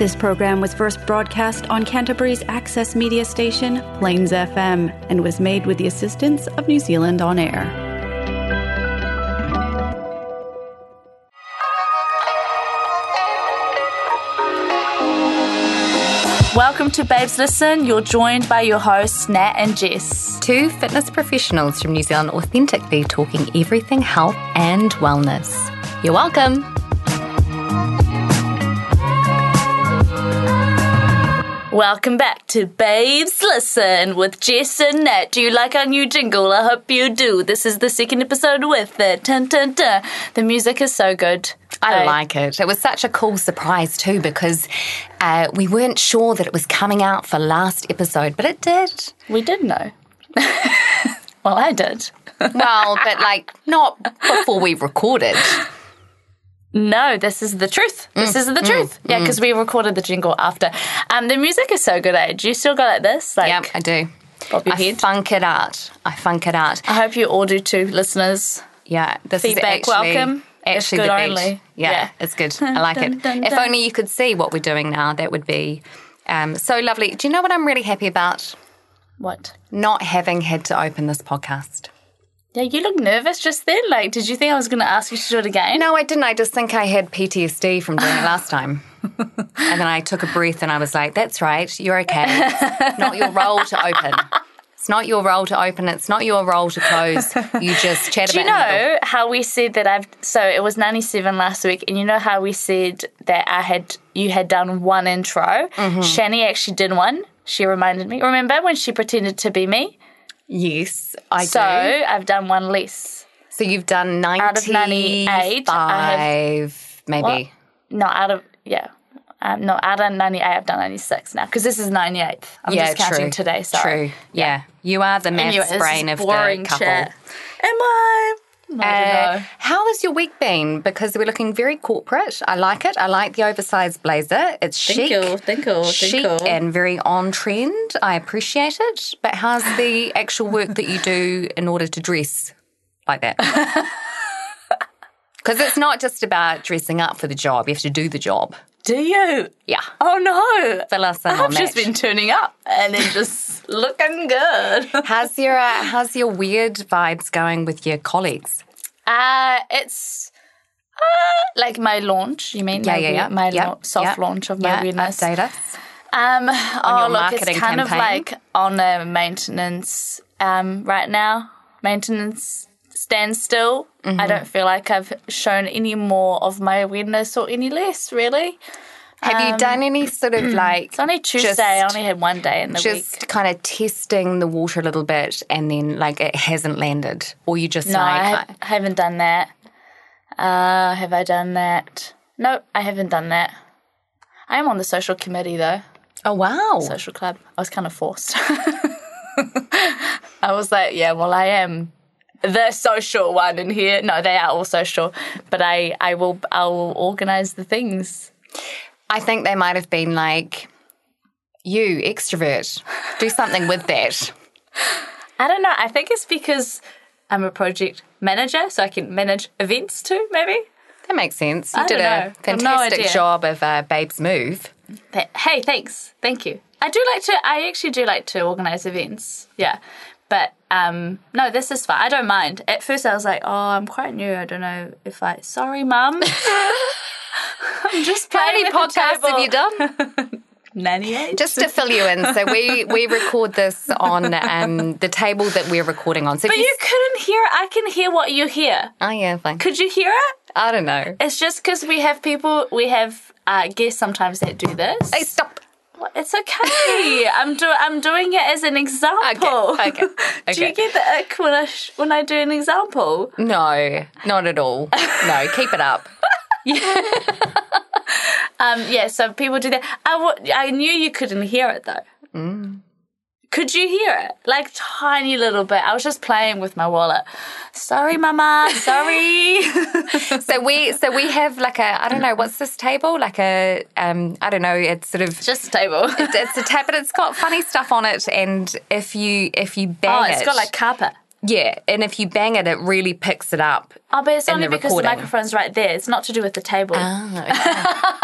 This program was first broadcast on Canterbury's access media station, Plains FM, and was made with the assistance of New Zealand On Air. Welcome to Babes Listen. You're joined by your hosts, Nat and Jess. Two fitness professionals from New Zealand authentically talking everything health and wellness. You're welcome. Welcome back to Babes Listen with Jess and Nat. Do you like our new jingle? I hope you do. This is the second episode with it. Dun, dun, dun. The music is so good. I like it. It was such a cool surprise too because uh, we weren't sure that it was coming out for last episode, but it did. We did know. well, I did. Well, but like not before we recorded. No, this is the truth. This is the truth. yeah, because we recorded the jingle after. Um, the music is so good. Eh? Do you still go like this? Like, Yep, I do. bob your I head. funk it out. I funk it out. I hope you all do too, listeners. Yeah, this Feedback is actually, welcome. It's Actually, good the beat. only. Yeah, Yeah. it's good. I like Dun, it. dun, if only you could see what we're doing now, that would be um, so lovely. Do you know what I'm really happy about? What? Not having had to open this podcast. Yeah, you look nervous just then. Like, did you think I was going to ask you to do it again? No, I didn't. I just think I had PTSD from doing it last time. and then I took a breath and I was like, that's right, you're okay. It's not your role to open. It's not your role to open. It's not your role to close. You just chat about. Do you know how we said that I've? So it was ninety seven last week, and you know how we said that I had you had done one intro. Mm-hmm. Shani actually did one. She reminded me. Remember when she pretended to be me? Yes, I So do. So I've done one less. So you've done 95, Out of 98, I maybe. What? No, out of yeah. Um, no, out of 98, I've done 96 now because this is 98th. I'm yeah, just counting true. today. Sorry. True. Yeah. You are the maths Anyway, brain of the couple. chat. Am I? Uh, how has your week been? Because we're looking very corporate. I like it. I like the oversized blazer. It's chic. thank you, thank chic you. and very on trend. I appreciate it. But how's the actual work that you do in order to dress like that? Because it's not just about dressing up for the job. You have to do the job. Do you? Yeah. Oh no! Fill us in I've just been turning up and then just looking good. How's your uh, how's your weird vibes going with your colleagues? Uh, it's uh, like my launch. You mean? Yeah, my, yeah, yeah. My Yep, lau- soft yep. launch of my Yeah, weirdness. update us. Um, oh look, it's kind of like on a maintenance um right now. Maintenance standstill. Mm-hmm. I don't feel like I've shown any more of my awareness or any less. Really, Have you done any sort of like Um, it's only Tuesday. Just- I only had one day in the just week. kind of testing the water a little bit and then like it hasn't landed or you just No, like I ha- haven't done that. Uh, have I done that? No, I haven't done that. I am on the social committee though, oh wow social club. I was kind of forced. I was like, yeah, well, I am the social one in here. No, they are all social, but I, I will, I will organize the things. i think they might have been like you extrovert do something with that I don't know. I think it's because I'm a project manager, so I can manage events too. Maybe. that makes sense you I did a. I've no fantastic job of uh, babes move Hey, thanks. Thank you. I do like to. I actually do like to organize events. Yeah, but um, no, this is fine. I don't mind. At first, I was like, "Oh, I'm quite new. I don't know if I." Sorry, mum. I'm just how many podcasts have you done Ninety-eight. just to fill you in so we we record this on um, the table that we're recording on so but you couldn't hear. it. I can hear what you hear. oh yeah fine Could you hear it? i don't know It's just because we have people. We have uh, guests sometimes that do this. hey stop Well, It's okay. I'm do I'm doing it as an example. Okay, okay, do you get the ick when I sh- when I do an example? no not at all no keep it up yeah. Um, yeah. So people do that. I w- I knew you couldn't hear it though. Mm. Could you hear it? Like tiny little bit. I was just playing with my wallet. Sorry, Mama. Sorry. So we so we have like a I don't know what's this table like a um I don't know it's sort of just a table. it's, it's a tab but it's got funny stuff on it and if you if you bang it. oh, it's it got like carpet. Yeah, and if you bang it, it really picks it up. Oh, but it's only because the microphone's right there. It's not to do with the table. Oh, okay.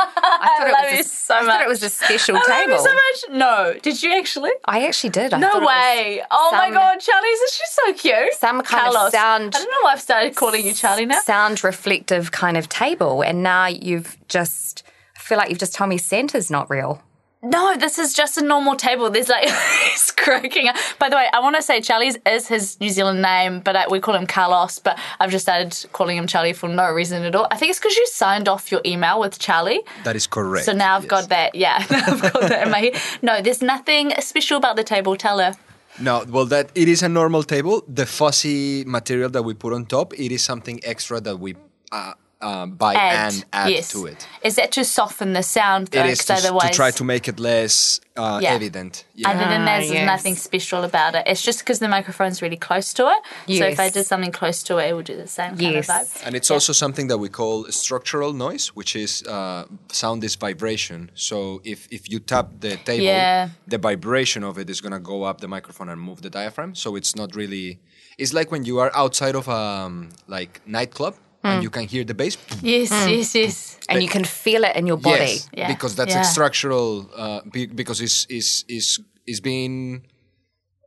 I thought, love it you was a, so I thought it was a special I love table. so much. No, did you actually? I actually did. I No thought it was way. Oh my some- god, Charlie's she's so cute. Some kind of Carlos. sound- I don't know why I've started calling you Charlie now. sound reflective kind of table, and now you've just. I feel like you've just told me Santa's not real. No, this is just a normal table. There's like he's cracking up. By the way, I want to say Charlie's is his New Zealand name, but I, we call him Carlos. But I've just started calling him Charlie for no reason at all. I think it's because you signed off your email with Charlie. That is correct. So now I've yes. got that. Yeah, I've got that in my head. No, there's nothing special about the table. Tell her. No, well, that it is a normal table. The fuzzy material that we put on top, it is something extra that we uh, uh, buy Add, and add yes. to it. Is that to soften the sound? Though, It is 'Cause to, s- to try to make it less uh, Yeah. evident. Yeah. Other than that, Ah, there's yes. nothing special about it. It's just because the microphone's really close to it. Yes. So if I did something close to it, it would do the same kind Yes. of vibe. And it's also something that we call structural noise, which is uh, sound is vibration. So if, if you tap the table, Yeah. the vibration of it is going to go up the microphone and move the diaphragm. So it's not really. It's like when you are outside of a um, like nightclub. And you can hear the bass. Yes, yes, yes. And you can feel it in your body. Yes, Yeah. because that's Yeah. a structural. Uh, be, because it's is is is being.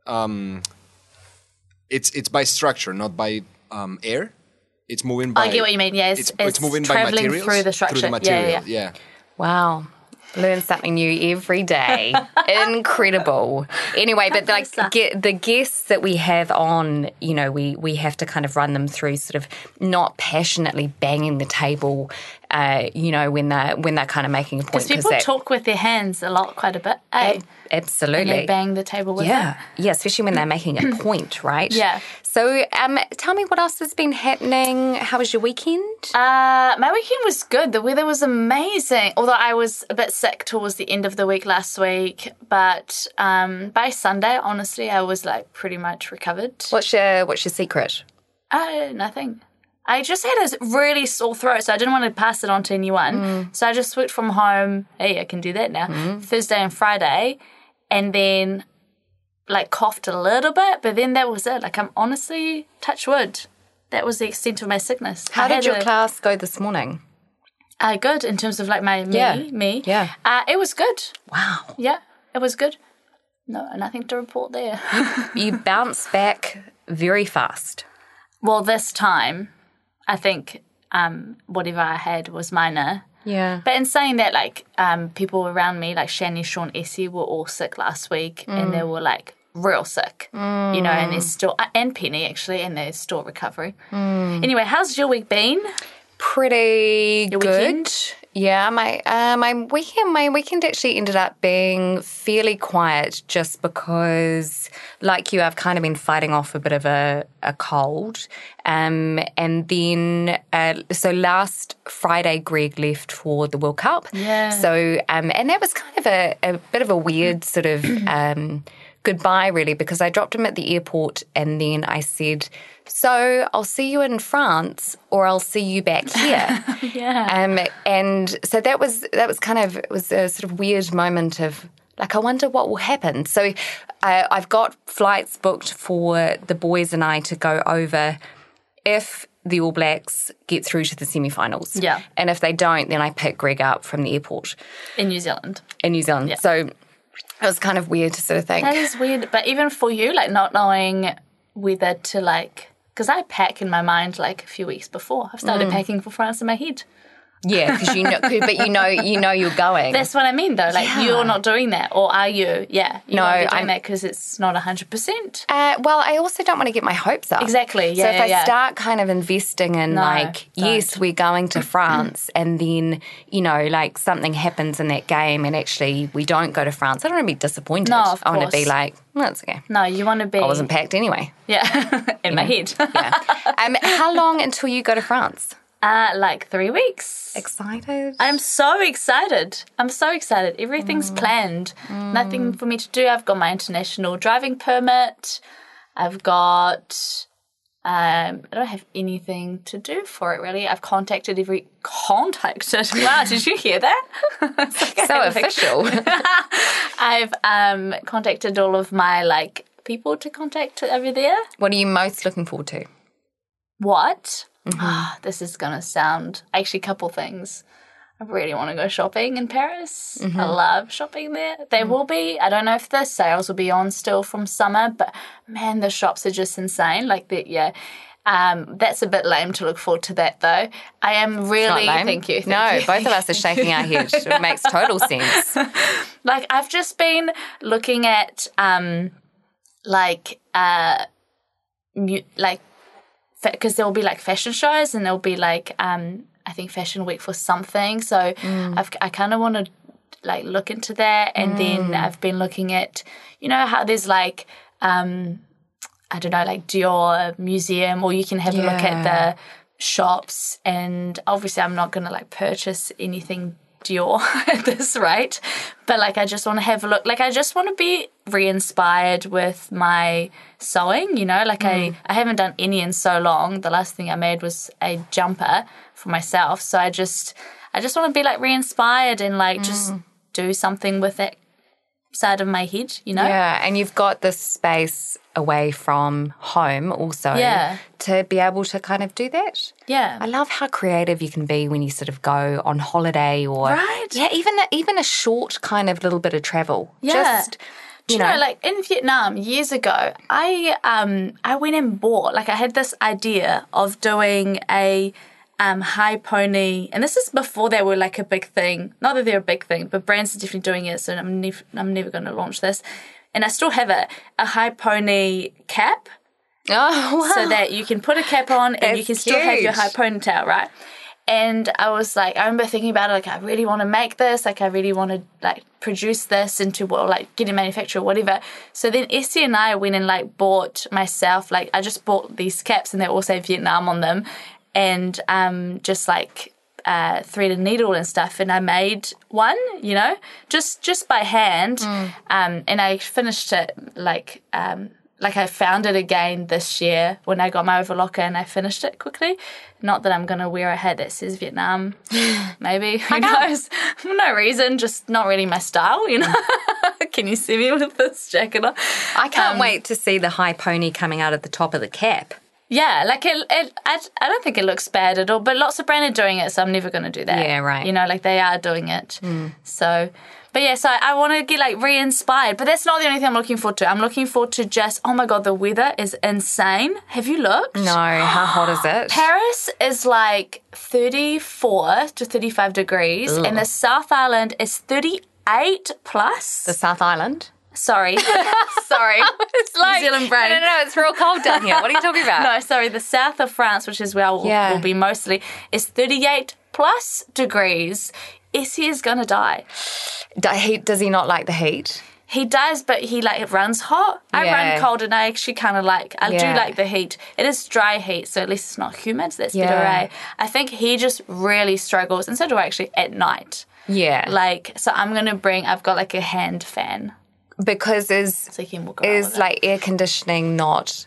Um, it's it's by structure, not by um, air. It's moving by. I get what you mean. Yeah, it's, it's, it's, it's moving by materials through the structure. Through the Yeah, material, yeah, yeah. Wow. Learn something new every day. Incredible. Anyway, but like get the guests that we have on, you know, we we have to kind of run them through sort of not passionately banging the table, uh, you know, when they're when they're kind of making a point. Because people that- talk with their hands a lot, quite a bit. Eh? Ab- absolutely. And they bang the table with Yeah, it. yeah, especially when they're making a point, right? Yeah. So, um, tell me what else has been happening. How was your weekend? Uh, my weekend was good. The weather was amazing. Although I was a bit sick towards the end of the week last week, but um, by Sunday, honestly, I was like pretty much recovered. what's your What's your secret? Uh, nothing. I just had a really sore throat, so I didn't want to pass it on to anyone. So I just worked from home. Hey, I can do that now. Thursday and Friday, and then like coughed a little bit, but then that was it. Like I'm honestly touch wood. That was the extent of my sickness. How I did your a- class go this morning? Uh, good in terms of like my me, Yeah. me. Yeah. Uh, it was good. Wow. Yeah, it was good. No, nothing to report there. You bounced back very fast. well, this time, I think um, whatever I had was minor. Yeah. But in saying that, like um, people around me, like Shani, Sean, Essie, were all sick last week, and they were like real sick, you know, and they're still uh, and Penny actually, and they're still recovering. Anyway, how's your week been? Pretty Your good. weekend? Yeah, my uh, my weekend my weekend actually ended up being fairly quiet just because, like you, I've kind of been fighting off a bit of a, a cold, um, and then uh, so last Friday Greg left for the World Cup, Yeah. So um, and that was kind of a, a bit of a weird sort of um, goodbye really because I dropped him at the airport and then I said. So I'll see you in France, or I'll see you back here. Yeah. Um, and so that was that was kind of it was a sort of weird moment of like I wonder what will happen. So uh, I've got flights booked for the boys and I to go over if the All Blacks get through to the semi-finals. Yeah. and if they don't, then I pick Greg up from the airport in New Zealand. in New Zealand. So it was kind of weird to sort of think. That is weird. But even for you, like not knowing whether to like, because I pack in my mind like a few weeks before. I've started mm. packing for France in my head. Yeah, because you know, but you know, you know, you're going. That's what I mean, though. Like Yeah. you're not doing that, or are you? Yeah, you No, doing I'm- that because it's not hundred percent. Uh, well, I also don't want to get my hopes up. Exactly, Yeah. so if yeah, I yeah. start kind of investing in No, like, yes, don't. we're going to France, and then you know, like something happens in that game, and actually we don't go to France, I don't want to be disappointed. No, of I want to be like, well, that's okay. No, you want to be. I wasn't packed anyway. Yeah, in my head. Yeah. um, how long until you go to France? Uh, like three weeks. Excited. I'm so excited. I'm so excited. Everything's planned. Nothing for me to do. I've got my international driving permit. I've got. Um, I don't have anything to do for it really. I've contacted every contacted. Wow, did you hear that? Like so official. I've um, contacted all of my like people to contact over there. What are you most looking forward to? What? Ah, this is going to sound actually a couple things. I really want to go shopping in Paris. I love shopping there. There will be, I don't know if the sales will be on still from summer, but man, the shops are just insane. Like the yeah. Um, that's a bit lame to look forward to that though. I am really thank you. thank no, you. both of us are shaking our heads. It makes total sense. like I've just been looking at um like uh mu- like because there will be like fashion shows and there'll be like um I think fashion week for something. So I've I kind of want to like look into that and then I've been looking at you know how there's like um I don't know like Dior museum or you can have a look at the shops and obviously I'm not going to like purchase anything Dior at this rate but like I just want to have a look like I just want to be re-inspired with my sewing you know? Like I mm. I haven't done any in so long. The last thing I made was a jumper for myself. So I just I just want to be like re-inspired and like just mm. do something with that side of my head you know Yeah, and you've got this space away from home also Yeah. to be able to kind of do that. yeah I love how creative you can be when you sort of go on holiday or Right. yeah, even a, even a short kind of little bit of travel. Yeah. Just Do you know, like in Vietnam years ago, I um I went and bought like I had this idea of doing a um high pony, and this is before they were like a big thing. Not that they're a big thing, but brands are definitely doing it. So I'm never I'm never going to launch this, and I still have it a high pony cap oh wow. so that you can put a cap on and you can still have your high ponytail, right? And I was like, I remember thinking about it, like, I really want to make this, like, I really want to like produce this into well, like get it manufactured or whatever. So then Essie and I went and like bought myself, like, I just bought these caps and they all say Vietnam on them, and um, just like uh, thread and needle and stuff, and I made one, you know, just just by hand, um, and I finished it like um, like I found it again this year when I got my overlocker and I finished it quickly. Not that I'm gonna wear a hat that says Vietnam, maybe who knows? For no reason, just not really my style, you know. Can you see me with this jacket on? I can't um, wait to see the high pony coming out at the top of the cap. Yeah, like it, it I, I don't think it looks bad at all, but lots of brands are doing it, so I'm never going to do that. Yeah, right. You know, like they are doing it. Hmm. So, but yeah, so I, I want to get like re inspired, but that's not the only thing I'm looking forward to. I'm looking forward to just, oh my God, the weather is insane. Have you looked? No, how hot is it? Paris is like 34 to 35 degrees, and the South Island is 38 plus. the South Island. Sorry. sorry. It's New Zealand brain. No, no, no, it's real cold down here. What are you talking about? No, sorry, the south of France, which is where I will, Yeah. will be mostly, is 38 plus degrees. Essie is gonna die. He, does he not like the heat? He does, but he like runs hot. I run cold, and I actually kind of like. I Yeah. do like the heat. It is dry heat, so at least it's not humid. So that's Yeah. better. Right? I think he just really struggles, and so do I actually at night. Yeah. Like, so I'm gonna bring. I've got like a hand fan, because is so he can is like air conditioning not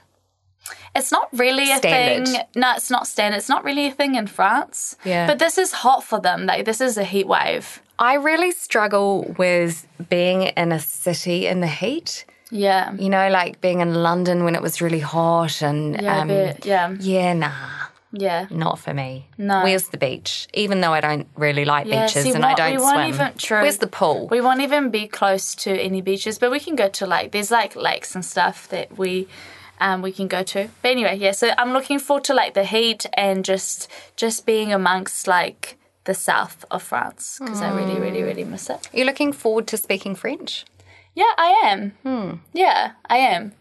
It's not really a thing. No, it's not standard. It's not really a thing in France. Yeah. But this is hot for them. Like this is a heat wave. I really struggle with being in a city in the heat. Yeah. You know, like being in London when it was really hot and Yeah, um, a bit. Yeah. yeah, nah, Yeah. not for me. No. Where's the beach? Even though I don't really like Yeah, beaches see, and I don't we won't swim. even- true. Where's the pool? We won't even be close to any beaches, but we can go to like there's like lakes and stuff that we um, we can go to. But anyway, yeah. So I'm looking forward to like the heat and just just being amongst like the south of France because I really, really, really miss it. You're looking forward to speaking French? Yeah, I am. Yeah, I am.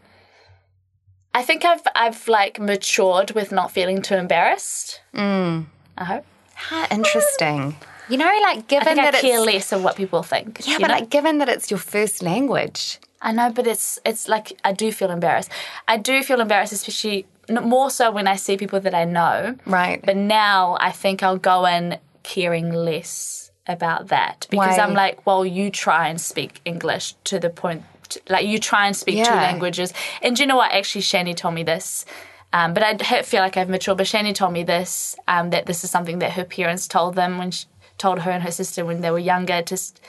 I think I've I've like matured with not feeling too embarrassed. Mm. I hope. How interesting. You know, like I given I that care it's less of what people think. yeah, but know? like given that it's your first language. I know, but it's it's like I do feel embarrassed. I do feel embarrassed, especially more so when I see people that I know. Right. But now I think I'll go in caring less about that because Why? I'm like, well, you try and speak English to the point, like you try and speak two languages. And do you know what? Actually, Shani told me this. Um, but I feel like I've matured. But Shani told me this um, that this is something that her parents told them when she told her and her sister when they were younger. Just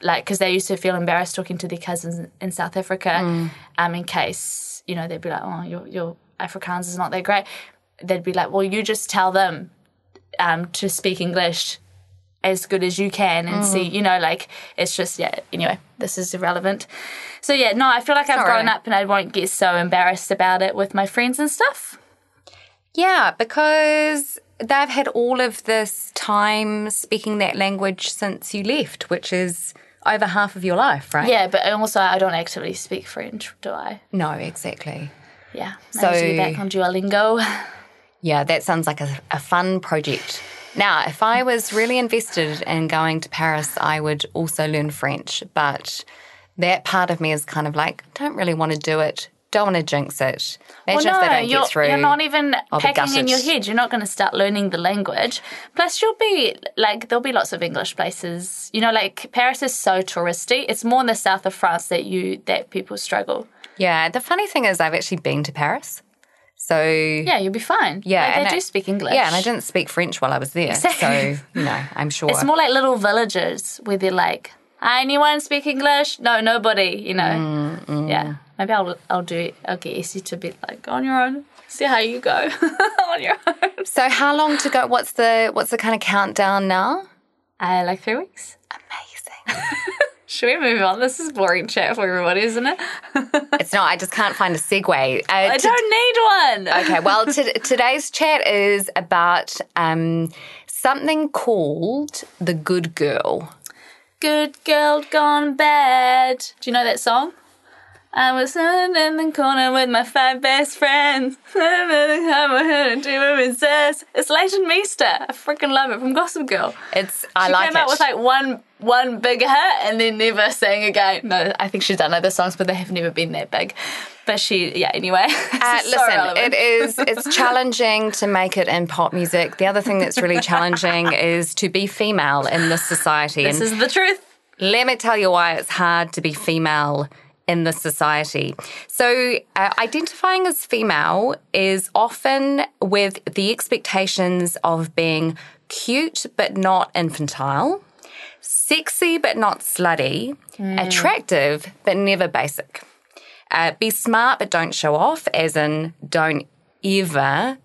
like because they used to feel embarrassed talking to their cousins in South Africa, Mm. um, in case you know they'd be like, oh, your your Afrikaans is not that great. They'd be like, well, you just tell them um, to speak English as good as you can and see, Mm. you know, like it's just yeah. Anyway, this is irrelevant. So yeah, no, I feel like I've grown up and I won't get so embarrassed about it with my friends and stuff. Yeah, because they've had all of this time speaking that language since you left, which is over half of your life, right? Yeah, but also I don't actively speak French, do I? No, exactly. Yeah. So- So back on Duolingo. Yeah, that sounds like a, a fun project. Now, if I was really invested in going to Paris, I would also learn French. But that part of me is kind of like, don't really want to do it. Don't want to jinx it. Imagine if they don't you're, get through. you're not even packing in your head. You're not going to start learning the language. Plus, you'll be like, there'll be lots of English places. You know, like Paris is so touristy. It's more in the south of France that you that people struggle. Yeah, the funny thing is, I've actually been to Paris. So Yeah, you'll be fine. Yeah, Like, and they I- do speak English. Yeah, and I didn't speak French while I was there. Exactly. So, you know, I'm sure. It's more like little villages where they're like, anyone speak English? No, nobody. You know. Mm, Yeah. Maybe I'll I'll do it. I'll get Essie to be like on your own. See how you go on your own. so how long to go? What's the what's the kind of countdown now? Uh, like three weeks. Amazing. Should we move on? This is boring chat for everybody, isn't it? it's not. I just can't find a segue. Uh, I to- don't need one. Okay, well, t- today's chat is about um, something called the good girl. Good girl gone bad. Do you know that song? I was sitting in the corner with my five best friends. It's Leighton Meester. I freaking love it from Gossip Girl. It's I she like came it. out with like one one big hit and then never sang again. No, I think she's done other songs, but they have never been that big. But she, yeah. Anyway, Uh, This is so listen, it is it's challenging to make it in pop music. The other thing that's really challenging is to be female in this society. This and is the truth. let me tell you why it's hard to be female in the society. So, uh, identifying as female is often with the expectations of being cute but not infantile, sexy but not slutty, attractive but never basic. Uh, be smart but don't show off, as in don't ever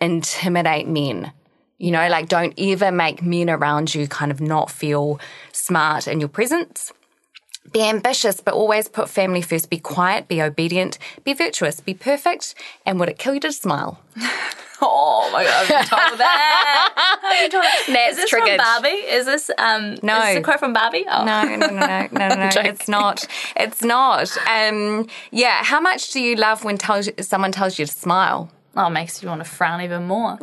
intimidate men. You know, like don't ever make men around you kind of not feel smart in your presence. Be ambitious, but always put family first. Be quiet, be obedient, be virtuous, be perfect. And would it kill you to smile? Oh my god, I've been told that. I've been told that. That's is this triggered. from Barbie? Is this um No. is this a quote from Barbie? Oh. No, no, no, no, no, no, no. it's not. It's not. Um, yeah. How much do you love when tells someone tells you to smile? Oh, it makes you want to frown even more.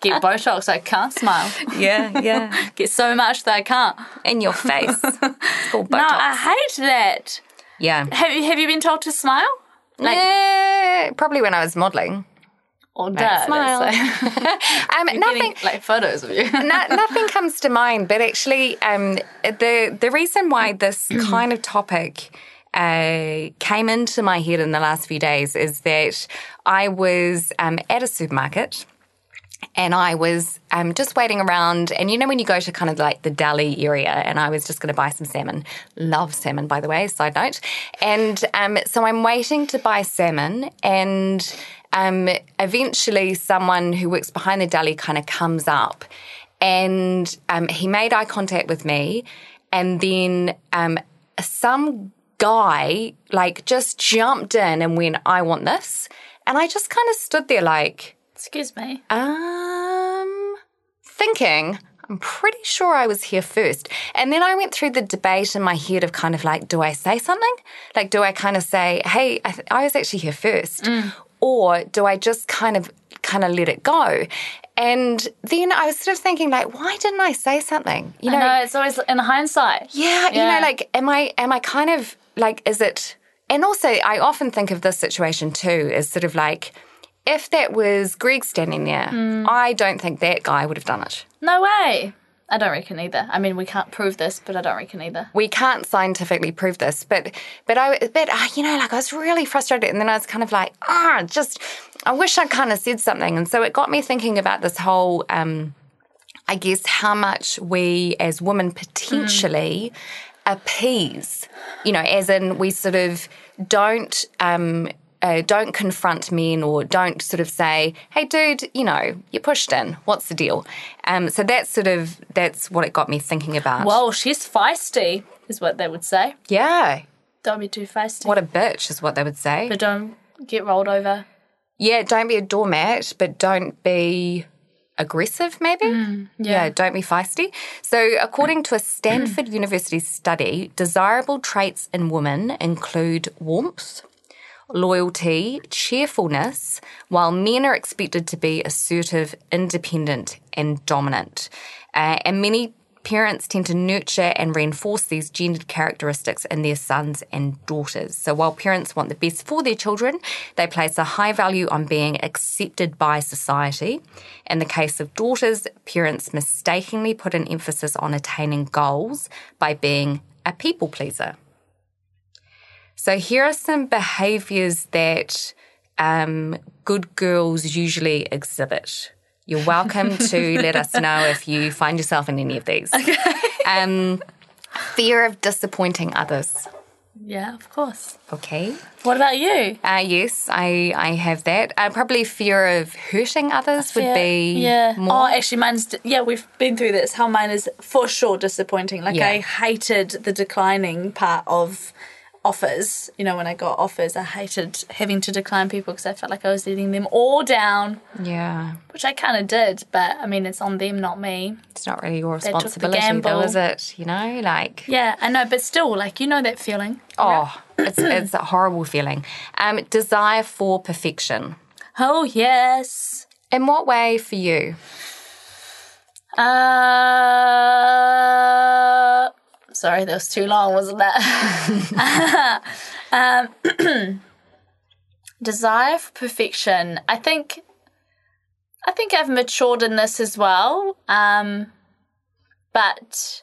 Get Botox, I can't smile. Yeah, yeah. Get so much that I can't. In your face. It's called Botox. No, I hate that. yeah. Have you have you been told to smile? Like yeah, probably when I was modelling. or duh, smile. like- Um, getting, nothing. like photos of you. no, nothing comes to mind, but actually, um, the the reason why this kind of topic uh, came into my head in the last few days is that I was um, at a supermarket and I was um, just waiting around. And you know, when you go to kind of like the deli area, and I was just going to buy some salmon. Love salmon, by the way, side note. And um, so I'm waiting to buy salmon, and um, eventually someone who works behind the deli kind of comes up and um, he made eye contact with me. And then um, some guy like just jumped in and went, I want this. And I just kind of stood there like, Excuse me. um, thinking, I'm pretty sure I was here first. And then I went through the debate in my head of kind of like, do I say something? Like, do I kind of say, hey, I, th- I was actually here first? Or do I just kind of, kind of let it go? And then I was sort of thinking, like, why didn't I say something? You I know it's always in hindsight. yeah, you know, like, am I, am I kind of like, is it, and also I often think of this situation too as sort of like, if that was Greg standing there, Hmm. I don't think that guy would have done it. No way. I don't reckon either. I mean, we can't prove this, but I don't reckon either. We can't scientifically prove this, but but I but uh, you know like I was really frustrated, and then I was kind of like ah, just I wish I kind of said something, and so it got me thinking about this whole um, I guess, how much we as women potentially appease, you know, as in we sort of don't. Um, uh, don't confront men or don't sort of say, "Hey, dude, you know, you're pushed in. What's the deal?" Um, so that's sort of that's what it got me thinking about. Well, she's feisty, is what they would say. yeah, Don't be too feisty. what a bitch is what they would say. but don't get rolled over. Yeah, don't be a doormat, but don't be aggressive, maybe. yeah. don't be feisty. So, according to a Stanford University study, desirable traits in women include warmth, loyalty, cheerfulness, while men are expected to be assertive, independent, and dominant. Uh, and many parents tend to nurture and reinforce these gendered characteristics in their sons and daughters. So while parents want the best for their children, they place a high value on being accepted by society. In the case of daughters, parents mistakenly put an emphasis on attaining goals by being a people pleaser. So here are some behaviors that um, good girls usually exhibit. You're welcome to let us know if you find yourself in any of these. Okay. Um, fear of disappointing others. Yeah, of course. Okay. What about you? Uh, yes, I, I have that. Uh, probably fear of hurting others would be yeah. more. Oh, actually, mine's yeah. We've been through this. How mine is for sure disappointing. Like Yeah. I hated the declining part of offers. You know, when I got offers, I hated having to decline people because I felt like I was letting them all down, yeah, which I kind of did. But I mean, it's on them, not me. it's not really your responsibility, though, is it? You know, like Yeah, I know, but still, like you know that feeling. oh, it's it's a horrible feeling. Um, desire for perfection. Oh yes. In what way for you? Uh, sorry, that was too long, wasn't that? um, desire for perfection. I think, I think I've matured in this as well. Um, but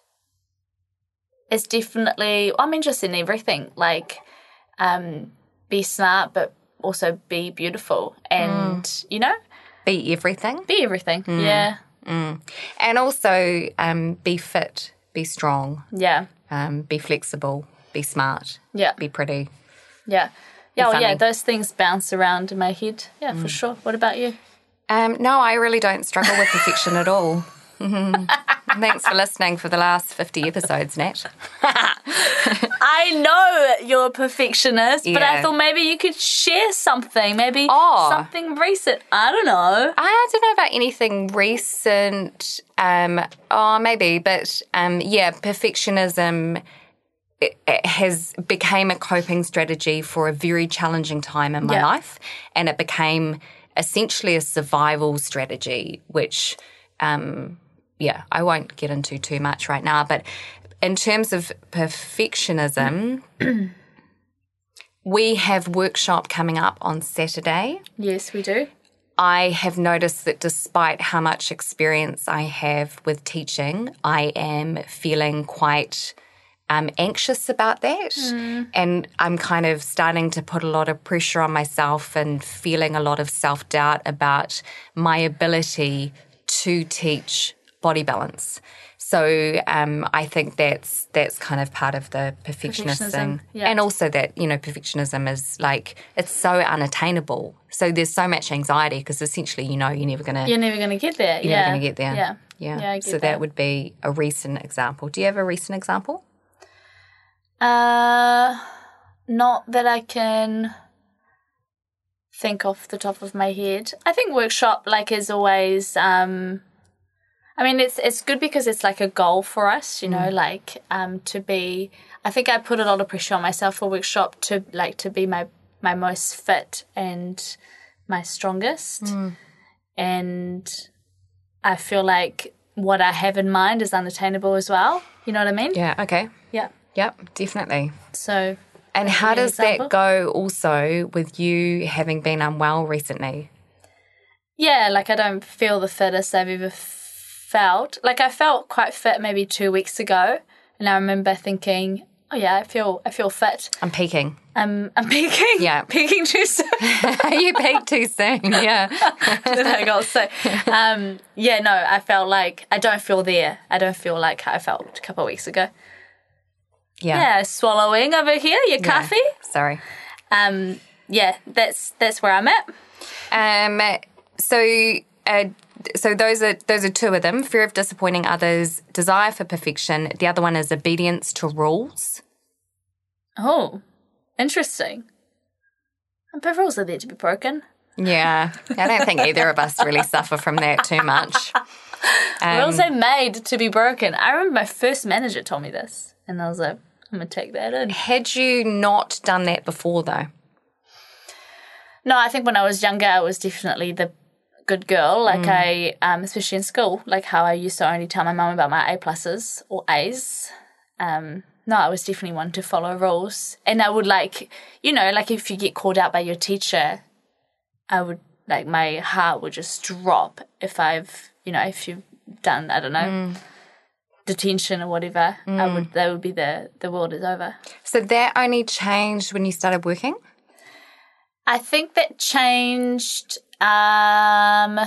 it's definitely. I mean, just in everything. Like, um, be smart, but also be beautiful, and you know, Be everything. be everything. Yeah, And also um, be fit, be strong, yeah, um, be flexible, be smart, yeah. be pretty. Yeah. Yeah, well, yeah, those things bounce around in my head. Yeah, for sure. What about you? Um, no, I really don't struggle with perfection at all. Thanks for listening for the last 50 episodes, Nat. I know you're a perfectionist, but I thought maybe you could share something, maybe Oh. something recent. I don't know. I don't know about anything recent. Um, oh, maybe, but um, yeah, perfectionism it, it has became a coping strategy for a very challenging time in my Yeah. life, and it became essentially a survival strategy, which, um, yeah, I won't get into too much right now, but. In terms of perfectionism, we have workshop coming up on Saturday. Yes, we do. I have noticed that despite how much experience I have with teaching, I am feeling quite um, anxious about that. And I'm kind of starting to put a lot of pressure on myself and feeling a lot of self doubt about my ability to teach body balance. So um, I think that's that's kind of part of the perfectionist Perfectionism, thing, yeah. and also that you know perfectionism is like it's so unattainable. So there's so much anxiety because essentially you know you're never gonna You're never going to get there. you're yeah. never gonna get there. Yeah. yeah. Yeah, so that. that. would be a recent example. Do you have a recent example? Uh, not that I can think off the top of my head. I think workshop like is always um I mean it's it's good because it's like a goal for us, you know, like um to be I think I put a lot of pressure on myself for workshop to like to be my my most fit and my strongest. And I feel like what I have in mind is unattainable as well. You know what I mean? Yeah. Okay. Yeah. Yep. Definitely. So And how give me an does that go also with you having been unwell recently? Yeah, like I don't feel the fittest I've ever felt. Like I felt quite fit maybe two weeks ago, and I remember thinking, oh yeah, I feel I feel fit. I'm peaking. I'm I'm peaking. Yeah. peaking too soon. you peaked too soon. Yeah. I go so? Um, yeah, no, I felt like I don't feel there. I don't feel like I felt a couple of weeks ago. Yeah. Yeah, swallowing over here, your Yeah. coffee. Sorry. Um, yeah, that's that's where I'm at. Um, so, uh, so those are those are two of them: fear of disappointing others, desire for perfection. The other one is obedience to rules. Oh, interesting. And But rules are there to be broken. Yeah, I don't think either of us really suffer from that too much. Um, Rules are made to be broken. I remember my first manager told me this, and I was like, I'm gonna take that in. had you not done that before, though? No, I think when I was younger, I was definitely the good girl. Like I, um, especially in school, like how I used to only tell my mum about my A pluses or A's. Um, no, I was definitely one to follow rules, and I would like, you know, like if you get called out by your teacher, I would like my heart would just drop if I've, you know, if you've done, I don't know. Detention or whatever, I would. That would be the the world is over. So that only changed when you started working. I think that changed. Um,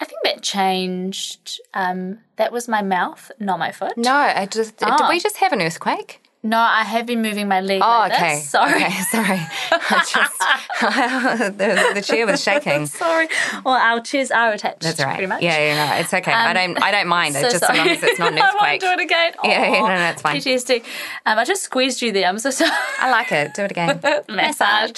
I think that changed. Um, that was my mouth, not my foot. No, I just did Oh. we just have an earthquake? No, I have been moving my leg. Oh, like okay. This. Sorry. Okay, sorry. I just the, the chair was shaking. Sorry. Well, our chairs are attached. That's right. Pretty much. Yeah, yeah, no, it's okay. I don't, I don't mind. So it just as long sorry. as it's not an I won't do it again. Yeah, yeah, no, no, it's fine. PTSD. Um, I just squeezed you there. I'm so sorry. I like it. Do it again. massage.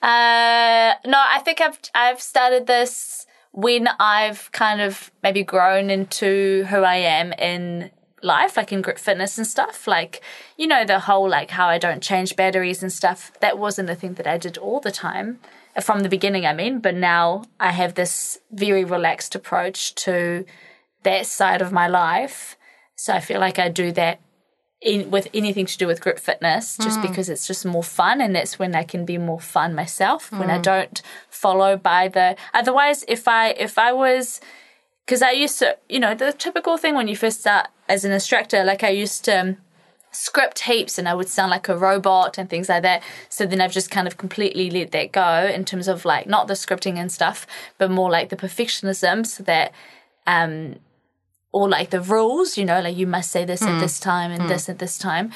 Uh, no, I think I've I've started this when I've kind of maybe grown into who I am in life, like in group fitness and stuff. Like, you know, the whole like how I don't change batteries and stuff. That wasn't a thing that I did all the time uh, from the beginning. I mean, but now I have this very relaxed approach to that side of my life. So I feel like I do that in, with anything to do with group fitness just because it's just more fun and that's when I can be more fun myself when I don't follow by the otherwise if I if I was because I used to you know the typical thing when you first start as an instructor like I used to um, script heaps and I would sound like a robot and things like that. So then I've just kind of completely let that go in terms of like not the scripting and stuff, but more like the perfectionism so that um or like the rules, you know, like you must say this at this time and this at this time.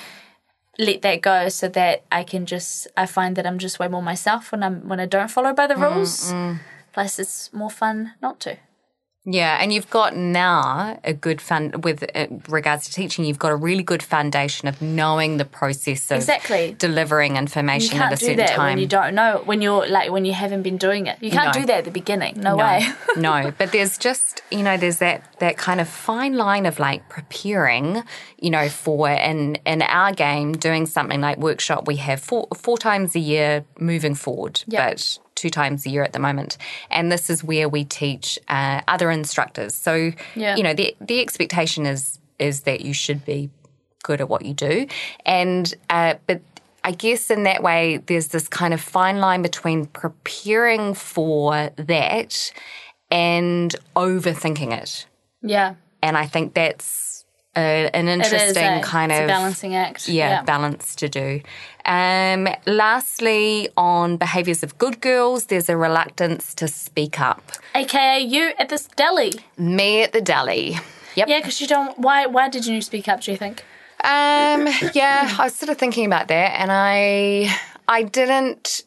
Let that go so that I can just I find that I'm just way more myself when I'm when I don't follow by the rules. Plus it's more fun not to. Yeah, and you've got now a good fun with uh, regards to teaching. You've got a really good foundation of knowing the process of Exactly. delivering information at a certain that time. when you don't know when you're like when you haven't been doing it. You can't No. do that at the beginning. No, no, way. no, but there's just you know there's that that kind of fine line of like preparing, you know, for in in our game doing something like workshop. We have four four times a year moving forward, Yep. but two times a year at the moment, and this is where we teach uh, other instructors. So Yeah. you know the the expectation is is that you should be good at what you do, and uh, but. I guess in that way, there's this kind of fine line between preparing for that and overthinking it. yeah. And I think that's a, an interesting a, kind of balancing act. yeah, balance to do. Um, lastly, on behaviours of good girls, there's a reluctance to speak up. AKA you at this deli. Me at the deli. Yep. Yeah, because you don't. Why? Why did you speak up? Do you think? Um, yeah, I was sort of thinking about that, and I, I didn't.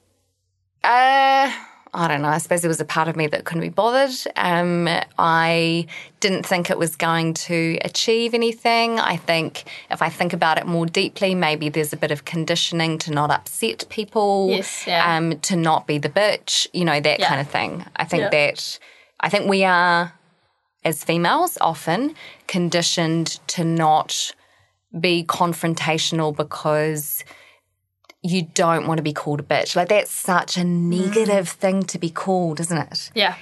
Uh, I don't know. I suppose there was a part of me that couldn't be bothered. Um, I didn't think it was going to achieve anything. I think if I think about it more deeply, maybe there's a bit of conditioning to not upset people. Yes, yeah. Um, to not be the bitch. You know that Yeah. kind of thing. I think Yeah. that. I think we are, as females, often conditioned to not be confrontational because you don't want to be called a bitch. Like that's such a negative thing to be called, isn't it? Yeah.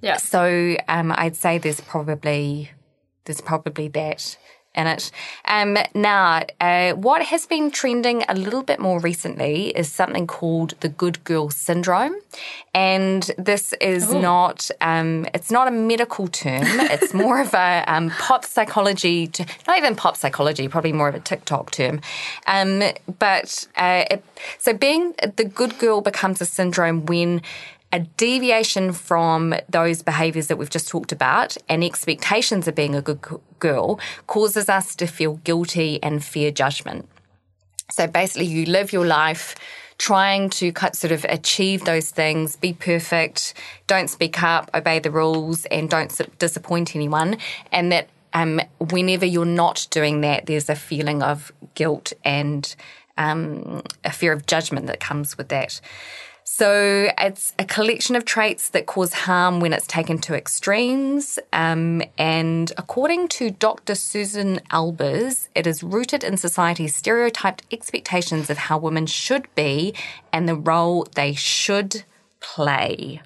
Yeah. So um, I'd say there's probably there's probably that in it. Um, now, uh, what has been trending a little bit more recently is something called the good girl syndrome, and this is not um, it's not a medical term. It's more of a um, pop psychology, not even pop psychology, probably more of a TikTok term. Um, but uh, it, so being the good girl becomes a syndrome when a deviation from those behaviors that we've just talked about and expectations of being a good girl causes us to feel guilty and fear judgment. So basically, you live your life trying to sort of achieve those things, be perfect, don't speak up, obey the rules, and don't disappoint anyone. And that um, whenever you're not doing that, there's a feeling of guilt and um, a fear of judgment that comes with that. So it's a collection of traits that cause harm when it's taken to extremes. Um, and according to Dr. Susan Albers, it is rooted in society's stereotyped expectations of how women should be and the role they should play.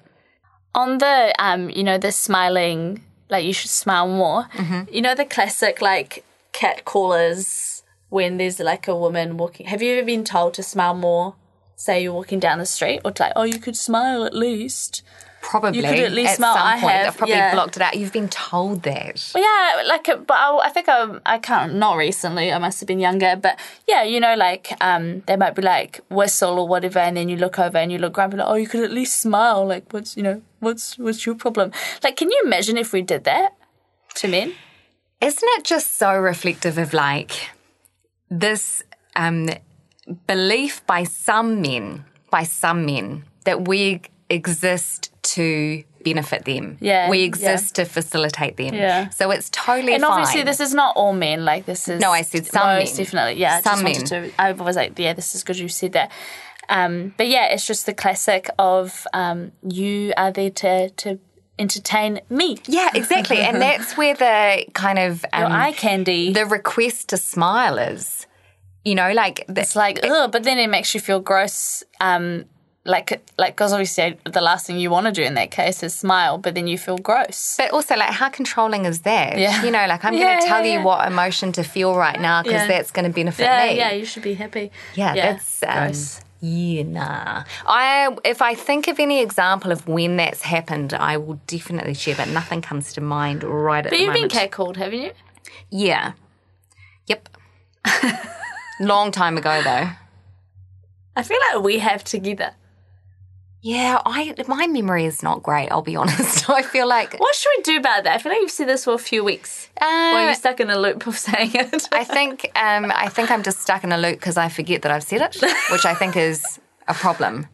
On the, um, you know, the smiling, like you should smile more. Mm-hmm. You know the classic like cat callers when there's like a woman walking. Have you ever been told to smile more? Say you're walking down the street, or to like, oh, you could smile at least. Probably You could at least smile. some I point. have, They've probably yeah. blocked it out. You've been told that. Well, yeah, like, uh, but I, I think I, I can't. Not recently. I must have been younger, but yeah, you know, like, um, they might be like whistle or whatever, and then you look over and you look grumpy, like, oh, you could at least smile. Like, what's you know, what's what's your problem? Like, can you imagine if we did that to men? Isn't it just so reflective of like this um, belief by some men, by some men, that we exist to benefit them. Yeah, We yeah. exist to facilitate them. Yeah. So it's totally And obviously, fine. this is not all men. Like, this is No, I said some most men. definitely. Yeah, Some wanted to. I was like, yeah, this is good. You said that. Um, but yeah, it's just the classic of um, you are there to to entertain me. yeah, exactly. and that's where the kind of Your um, eye candy. the request to smile is. You know, like the, it's like, ugh, but then it makes you feel gross. Um, like, like, because obviously the last thing you want to do in that case is smile, but then you feel gross. But also, like, how controlling is that? Yeah. You know, like, I'm Yeah, going to tell yeah, you what emotion to feel right now because that's going to benefit me. yeah, you should be happy. Yeah, that's um, gross. yeah, nah. I if I think of any example of when that's happened, I will definitely share. But nothing comes to mind right at But you've been moment. catcalled, haven't you? Yeah. Yep. Long time ago though. I feel like we have together. Yeah, I my memory is not great. I'll be honest. I feel like What should we do about that? I feel like you've said this for a few weeks. uh, Well, you're stuck in a loop of saying it. I think um, I think I'm just stuck in a loop because I forget that I've said it, which I think is a problem.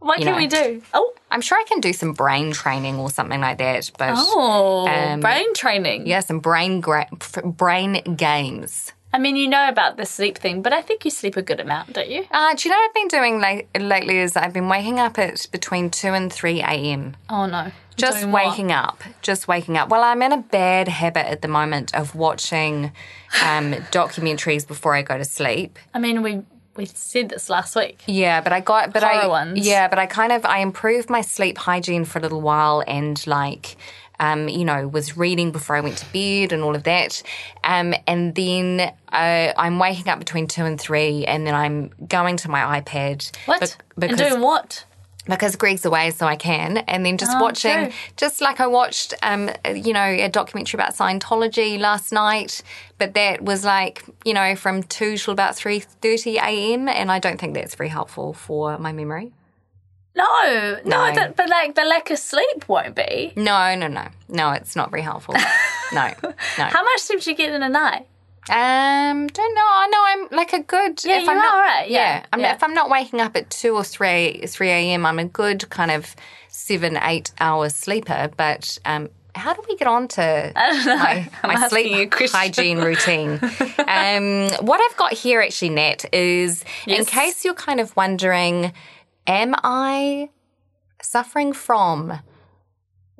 what you can know. we do? Oh, I'm sure I can do some brain training or something like that. But oh, Um, brain training. yeah, some brain gra- brain games. I mean, you know about the sleep thing, but I think you sleep a good amount, don't you? Uh, do you know what I've been doing late, lately? Is I've been waking up at between two and three a.m. Oh no, Just Doing what? waking up, just waking up. Well, I'm in a bad habit at the moment of watching um, documentaries before I go to sleep. I mean, we we said this last week. Yeah, but I got, but I, ones. yeah, but I kind of, I improved my sleep hygiene for a little while, and like, um, you know, was reading before I went to bed and all of that, um, and then uh, I'm waking up between two and three, and then I'm going to my iPad. What? bec- and because doing what? because Greg's away, so I can, and then just Oh, watching, true. just like I watched, um, you know, a documentary about Scientology last night, but that was like, you know, from two till about three thirty a.m., and I don't think that's very helpful for my memory. No, no, No. but like the lack of sleep won't be. No, no, no, no, it's not very helpful. no, no. How much sleep do you get in a night? Um, don't know. I know I'm like a good. Yeah, if you I'm are, not, right, yeah, I'm, yeah. If I'm not waking up at two or three three a.m., I'm a good kind of seven eight hour sleeper. But um, how do we get on to my, my sleep hygiene routine? um, what I've got here actually, Nat, is in case you're kind of wondering, am I suffering from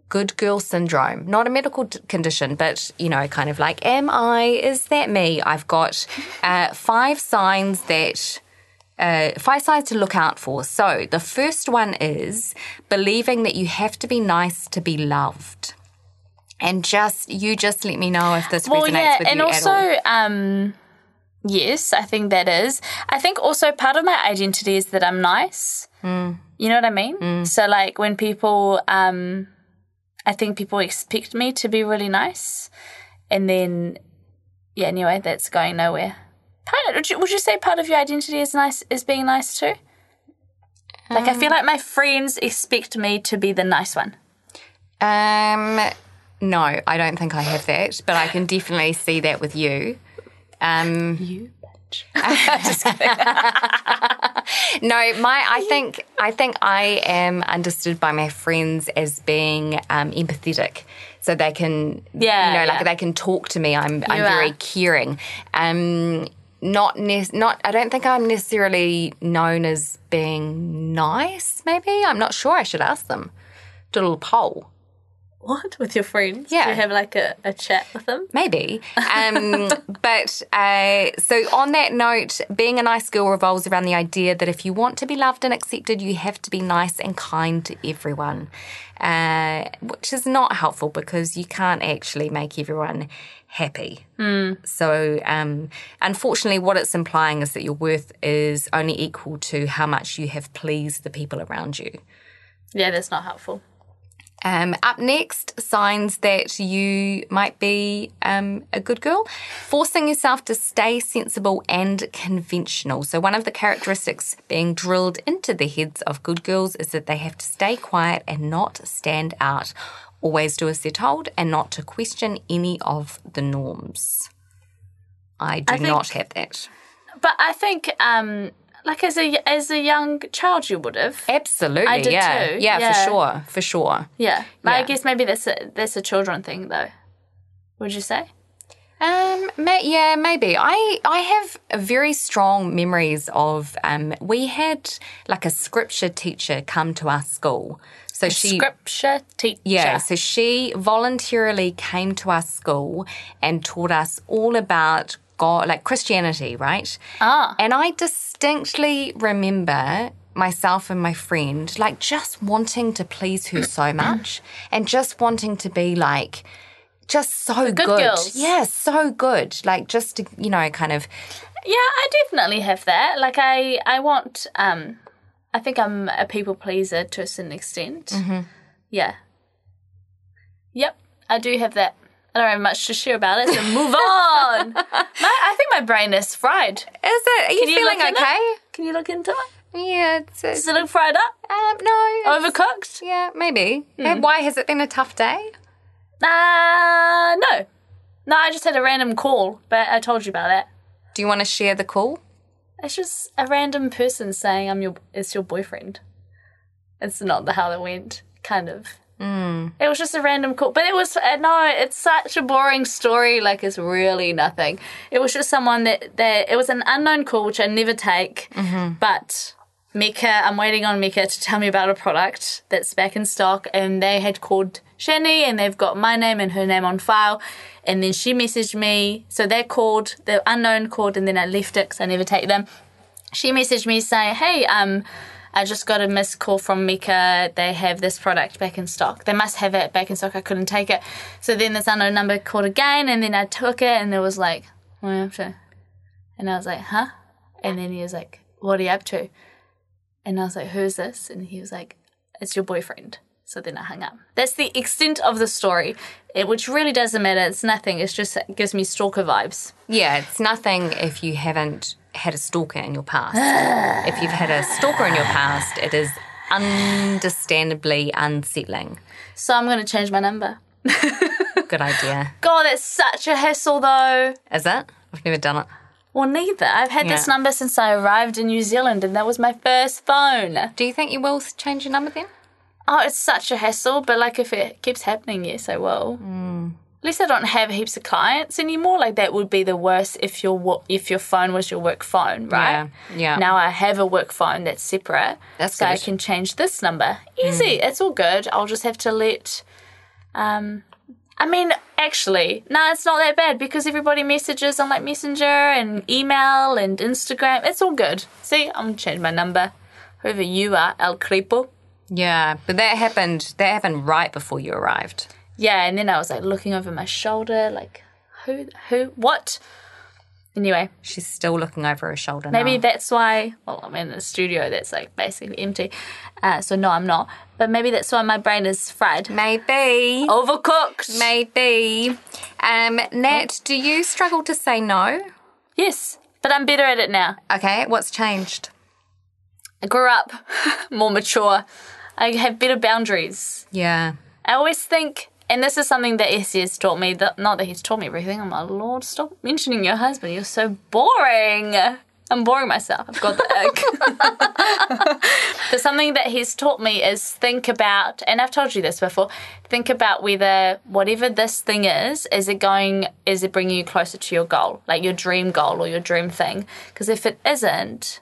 good girl syndrome, not a medical d- condition, but you know, kind of like, am I? Is that me? I've got uh, five signs that. Uh, five signs to look out for. So, the first one is believing that you have to be nice to be loved. And just you just let me know if this Well, resonates yeah, with and you also, at all. um, yes, I think that is. I think also part of my identity is that I'm nice. Mm. You know what I mean? So, like, when people, um, I think people expect me to be really nice, and then, yeah, anyway, that's going nowhere. Part, would, you, would you say part of your identity is nice is being nice too? Like, I feel Um, like my friends expect me to be the nice one. Um, no, I don't think I have that, but I can definitely see that with you. Um, You bitch. no, my I think I think I am understood by my friends as being um, empathetic, so they can Yeah, you know like they can talk to me. I'm I'm You very are. caring. Um, not ne- not I don't think I'm necessarily known as being nice. Maybe I'm not sure. I should ask them. Do a little poll. What with your friends? Yeah. Do you have like a, a chat with them? Maybe. Um, but uh, so, on that note, being a nice girl revolves around the idea that if you want to be loved and accepted, you have to be nice and kind to everyone, uh, which is not helpful because you can't actually make everyone happy. So, um, unfortunately, what it's implying is that your worth is only equal to how much you have pleased the people around you. Yeah, that's not helpful. Um, up next, signs that you might be um, a good girl. Forcing yourself to stay sensible and conventional. So, one of the characteristics being drilled into the heads of good girls is that they have to stay quiet and not stand out. Always do as they're told and not to question any of the norms. I do I think- not have that. But I think, um, like as a as a young child, you would have. Absolutely. I did yeah. too, Yeah, yeah. for sure. For sure. Yeah, but I guess maybe that's a that's a children thing, though. Would you say? Um, may, yeah, maybe. I I have very strong memories of um. We had like a scripture teacher come to our school, so she. Scripture teacher. yeah, so she voluntarily came to our school and taught us all about God, like Christianity, right? Ah. And I distinctly remember myself and my friend like just wanting to please her so much and just wanting to be like just so good good. girls. Yeah, so good. Like just to, you know, kind of Yeah, I definitely have that. Like I, I want. Um, I think I'm a people pleaser to a certain extent. Mm-hmm. Yeah. Yep, I do have that. I don't have much to share about it, so move on. my, I think my brain is fried. Is it? Are you you feeling okay? it? Can you look into it? Yeah, it's, it's Does it look fried up? um, no. Overcooked? Yeah, maybe. Uh, Why has it been a tough day? Uh, no. No, I just had a random call, but I told you about that. Do you want to share the call? It's just a random person saying I'm your it's your boyfriend. It's not the how it went, kind of. Mm. It was just a random call, but it was uh, no. It's such a boring story. Like it's really nothing. It was just someone that that it was an unknown call, which I never take. But Mecca, I'm waiting on Mecca to tell me about a product that's back in stock, and they had called Shani, and they've got my name and her name on file. And then she messaged me, so they called the unknown called, and then I left it because I never take them she messaged me saying, "Hey, um, I just got a missed call from Mecca. They have this product back in stock. They must have it back in stock. I couldn't take it. So then this unknown number called again, and then I took it, and it was like, well, so- and I was like, huh? And then he was like, what are you up to? And I was like, who's this? And he was like, it's your boyfriend. So then I hung up. That's the extent of the story, it, which really doesn't matter. It's nothing. It's just it gives me stalker vibes. Yeah, it's nothing if you haven't had a stalker in your past. if you've had a stalker in your past, it is understandably unsettling. So I'm going to change my number. Good idea. God, that's such a hassle though. Is it? I've never done it. Well, neither. I've had this number since I arrived in New Zealand, and that was my first phone. Do you think you will change your number then? Oh, it's such a hassle, but like if it keeps happening, yes, I will. At least I don't have heaps of clients anymore. Like that would be the worst if your if your phone was your work phone, right? Yeah, yeah. Now I have a work phone that's separate, That's so I can change this number. Easy. It's all good. I'll just have to let. Um, I mean, actually, no, it's not that bad because everybody messages on like Messenger and email and Instagram. It's all good. See, I'm gonna change my number. Whoever you are, El Crepo. Yeah, but that happened. That happened right before you arrived. Yeah, and then I was like looking over my shoulder, like who, who, what? Anyway, She's still looking over her shoulder. maybe now. that's why. Well, I'm in a studio that's like basically empty, uh, so no, I'm not. But maybe that's why my brain is fried, maybe. overcooked. Maybe. Um, Nat, do you struggle to say no? Yes, but I'm better at it now. Okay, what's changed? I grew up, more mature. I have better boundaries. Yeah. I always think, and this is something that Essie has taught me, that, not that he's taught me everything. I'm like, Lord, stop mentioning your husband. You're so boring. I'm boring myself. I've got the ick. but something that he's taught me is think about, and I've told you this before, think about whether whatever this thing is, is it going, is it bringing you closer to your goal, like your dream goal or your dream thing? Because if it isn't,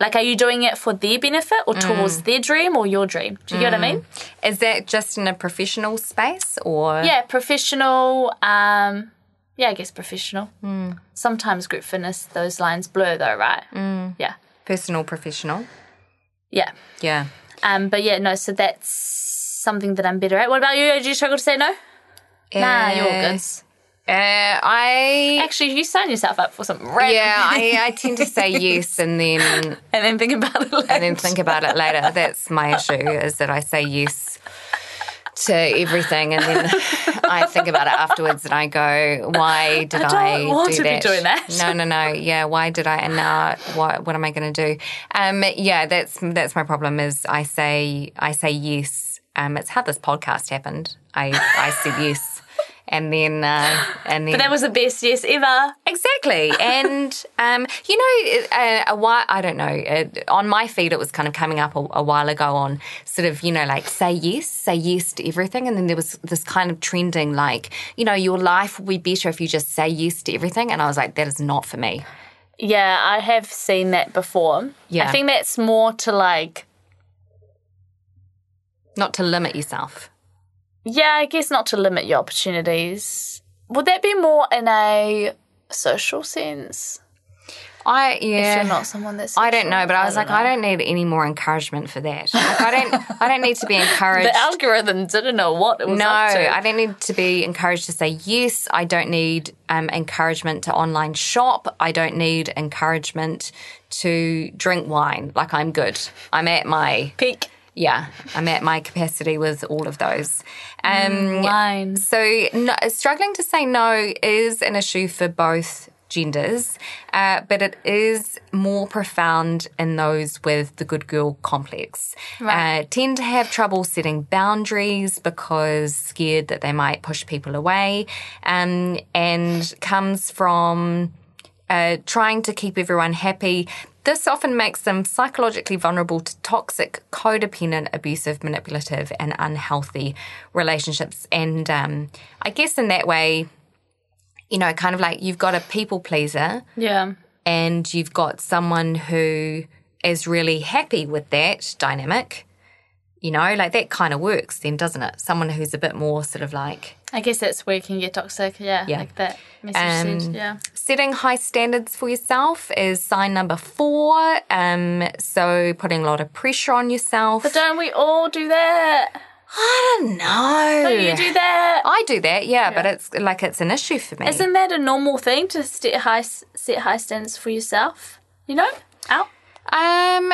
like, are you doing it for their benefit or towards their dream or your dream? Do you get what I mean? Is that just in a professional space or? Yeah, professional. Um, yeah, I guess professional. Sometimes group fitness, those lines blur though, right? Mm. Yeah, Personal, professional? yeah. Yeah. Um, but yeah, no. So that's something that I'm better at. What about you? Do you struggle to say no? Nah, you're all good. Uh, I. Actually, you sign yourself up for something, right? Yeah, I, I tend to say yes and then and then think about it later. and then think about it later. That's my issue is that I say yes to everything and then I think about it afterwards and I go, why did I I, don't want do to be that? doing that. No, no, no. Yeah, why did I? And now what? What am I going to do? Um, yeah, that's that's my problem. Is I say I say yes. Um, it's how this podcast happened. I I said yes. And then, uh, and then But that was the best yes ever. Exactly, and um, you know, a, a while I don't know. Uh, on my feed, it was kind of coming up a, a while ago on sort of you know like say yes, say yes to everything, and then there was this kind of trending like you know your life will be better if you just say yes to everything, and I was like that is not for me. Yeah, I have seen that before. Yeah. I think that's more to like Not to limit yourself. Yeah, I guess not to limit your opportunities. Would that be more in a social sense? I yeah. If you're not someone that's I don't know, but I was like, I don't need any more encouragement for that. Like, I don't, I don't need to be encouraged. The algorithm didn't know what it was No, up to. I don't need to be encouraged to say yes. I don't need um, encouragement to online shop. I don't need encouragement to drink wine. Like I'm good. I'm at my Peak yeah. I'm at my capacity with all of those. Um, wine. so no, struggling to say no is an issue for both genders, uh, but it is more profound in those with the good girl complex. Uh, tend to have trouble setting boundaries because scared that they might push people away, um, and comes from uh, trying to keep everyone happy. This often makes them psychologically vulnerable to toxic, codependent, abusive, manipulative, and unhealthy relationships. And um, I guess in that way, you know, kind of like you've got a people pleaser Yeah. and you've got someone who is really happy with that dynamic. You know, like that kind of works then, doesn't it? Someone who's a bit more sort of like I guess that's where you can get toxic. Yeah. Yeah. Like that message Um, said. Yeah. setting high standards for yourself is sign number four. Um, so putting a lot of pressure on yourself. But don't we all do that? I don't know. Don't you do that? I do that, yeah, but it's like it's an issue for me. Isn't that a normal thing to set high set high standards for yourself? You know? Out. Um,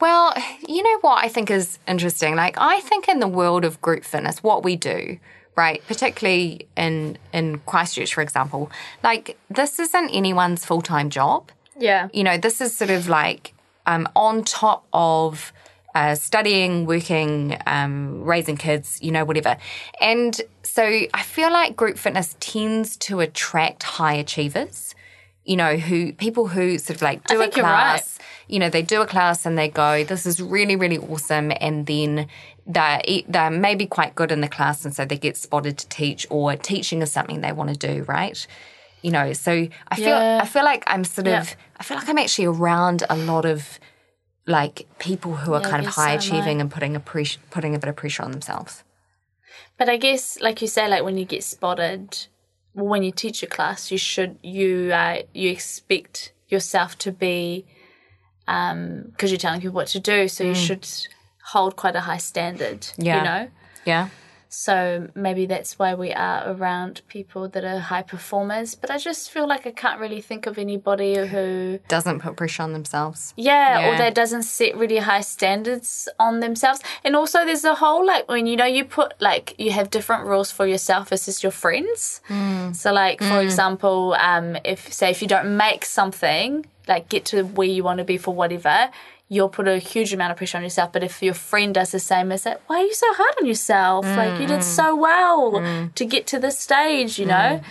well, you know what I think is interesting? Like, I think in the world of group fitness, what we do, right, particularly in in Christchurch, for example, like this isn't anyone's full time job. Yeah. You know, this is sort of like um, on top of uh, studying, working, um, raising kids, you know, whatever. And so I feel like group fitness tends to attract high achievers. You know, who people who sort of like do a think you're right. class, you know, they do a class and they go, this is really, really awesome. And then they're, they're maybe quite good in the class. And so they get spotted to teach or teaching is something they want to do, right? You know, so I feel, Yeah. I feel like I'm sort of, Yeah. I feel like I'm actually around a lot of like people who are Yeah, kind of guess so high achieving and putting a press- putting a bit of pressure on themselves. But I guess, like you say, like when you get spotted, well, when you teach a class, you should you uh, you expect yourself to be, Um, because you're telling people what to do, so you mm. should hold quite a high standard. Yeah. You know. Yeah. So maybe that's why we are around people that are high performers. But I just feel like I can't really think of anybody who, Doesn't put pressure on themselves. yeah, or that doesn't set really high standards on themselves. And also, there's a whole like when you know you put like you have different rules for yourself versus your friends. Mm. So, like for mm. example, um, if say if you don't make something, like get to where you want to be for whatever, you'll put a huge amount of pressure on yourself. But if your friend does the same, as like, why are you so hard on yourself? Like you did so well to get to this stage, you know.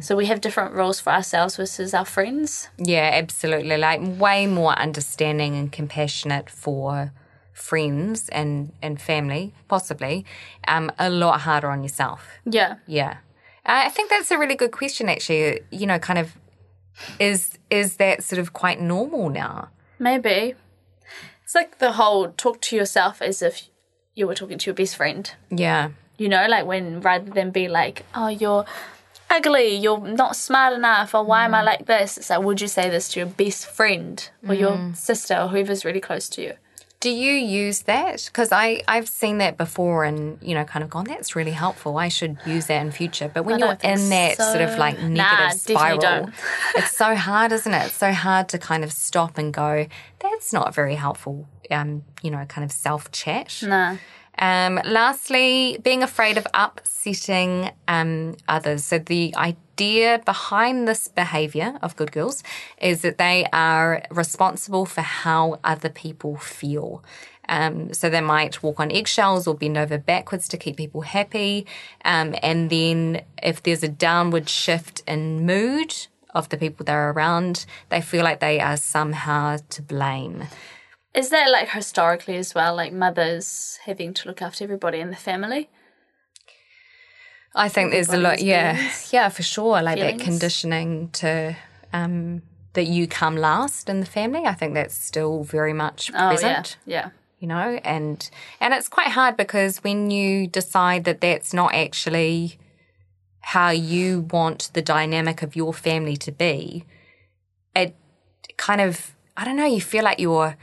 So we have different rules for ourselves versus our friends. Yeah, absolutely. Like way more understanding and compassionate for friends and, and family, possibly. Um, a lot harder on yourself. Yeah. Yeah. I think that's a really good question actually. You know, kind of is is that sort of quite normal now? Maybe. It's like the whole talk to yourself as if you were talking to your best friend. Yeah. You know, like when rather than be like, oh, you're ugly, you're not smart enough, or why am I mm. like this? It's like, would you say this to your best friend or your mm. sister or whoever's really close to you? Do you use that? Because I I've seen that before and you know kind of gone that's really helpful. I should use that in future. But when you're in that sort of like negative definitely spiral, it's so hard, isn't it? It's so hard to kind of stop and go. That's not very helpful. Um, you know, kind of self chat. Nah. Um, lastly, being afraid of upsetting um, others. So, the idea behind this behavior of good girls is that they are responsible for how other people feel. Um, so, they might walk on eggshells or bend over backwards to keep people happy. Um, and then, if there's a downward shift in mood, of the people they're around, they feel like they are somehow to blame. Is that like historically as well, like mothers having to look after everybody in the family? I think there's a lot, yeah, feelings. yeah, for sure. Like Feelings. that conditioning to um, that you come last in the family. I think that's still very much Oh, present. yeah. Yeah. You know, and and it's quite hard because when you decide that that's not actually how you want the dynamic of your family to be, it kind of I don't know. You feel like you're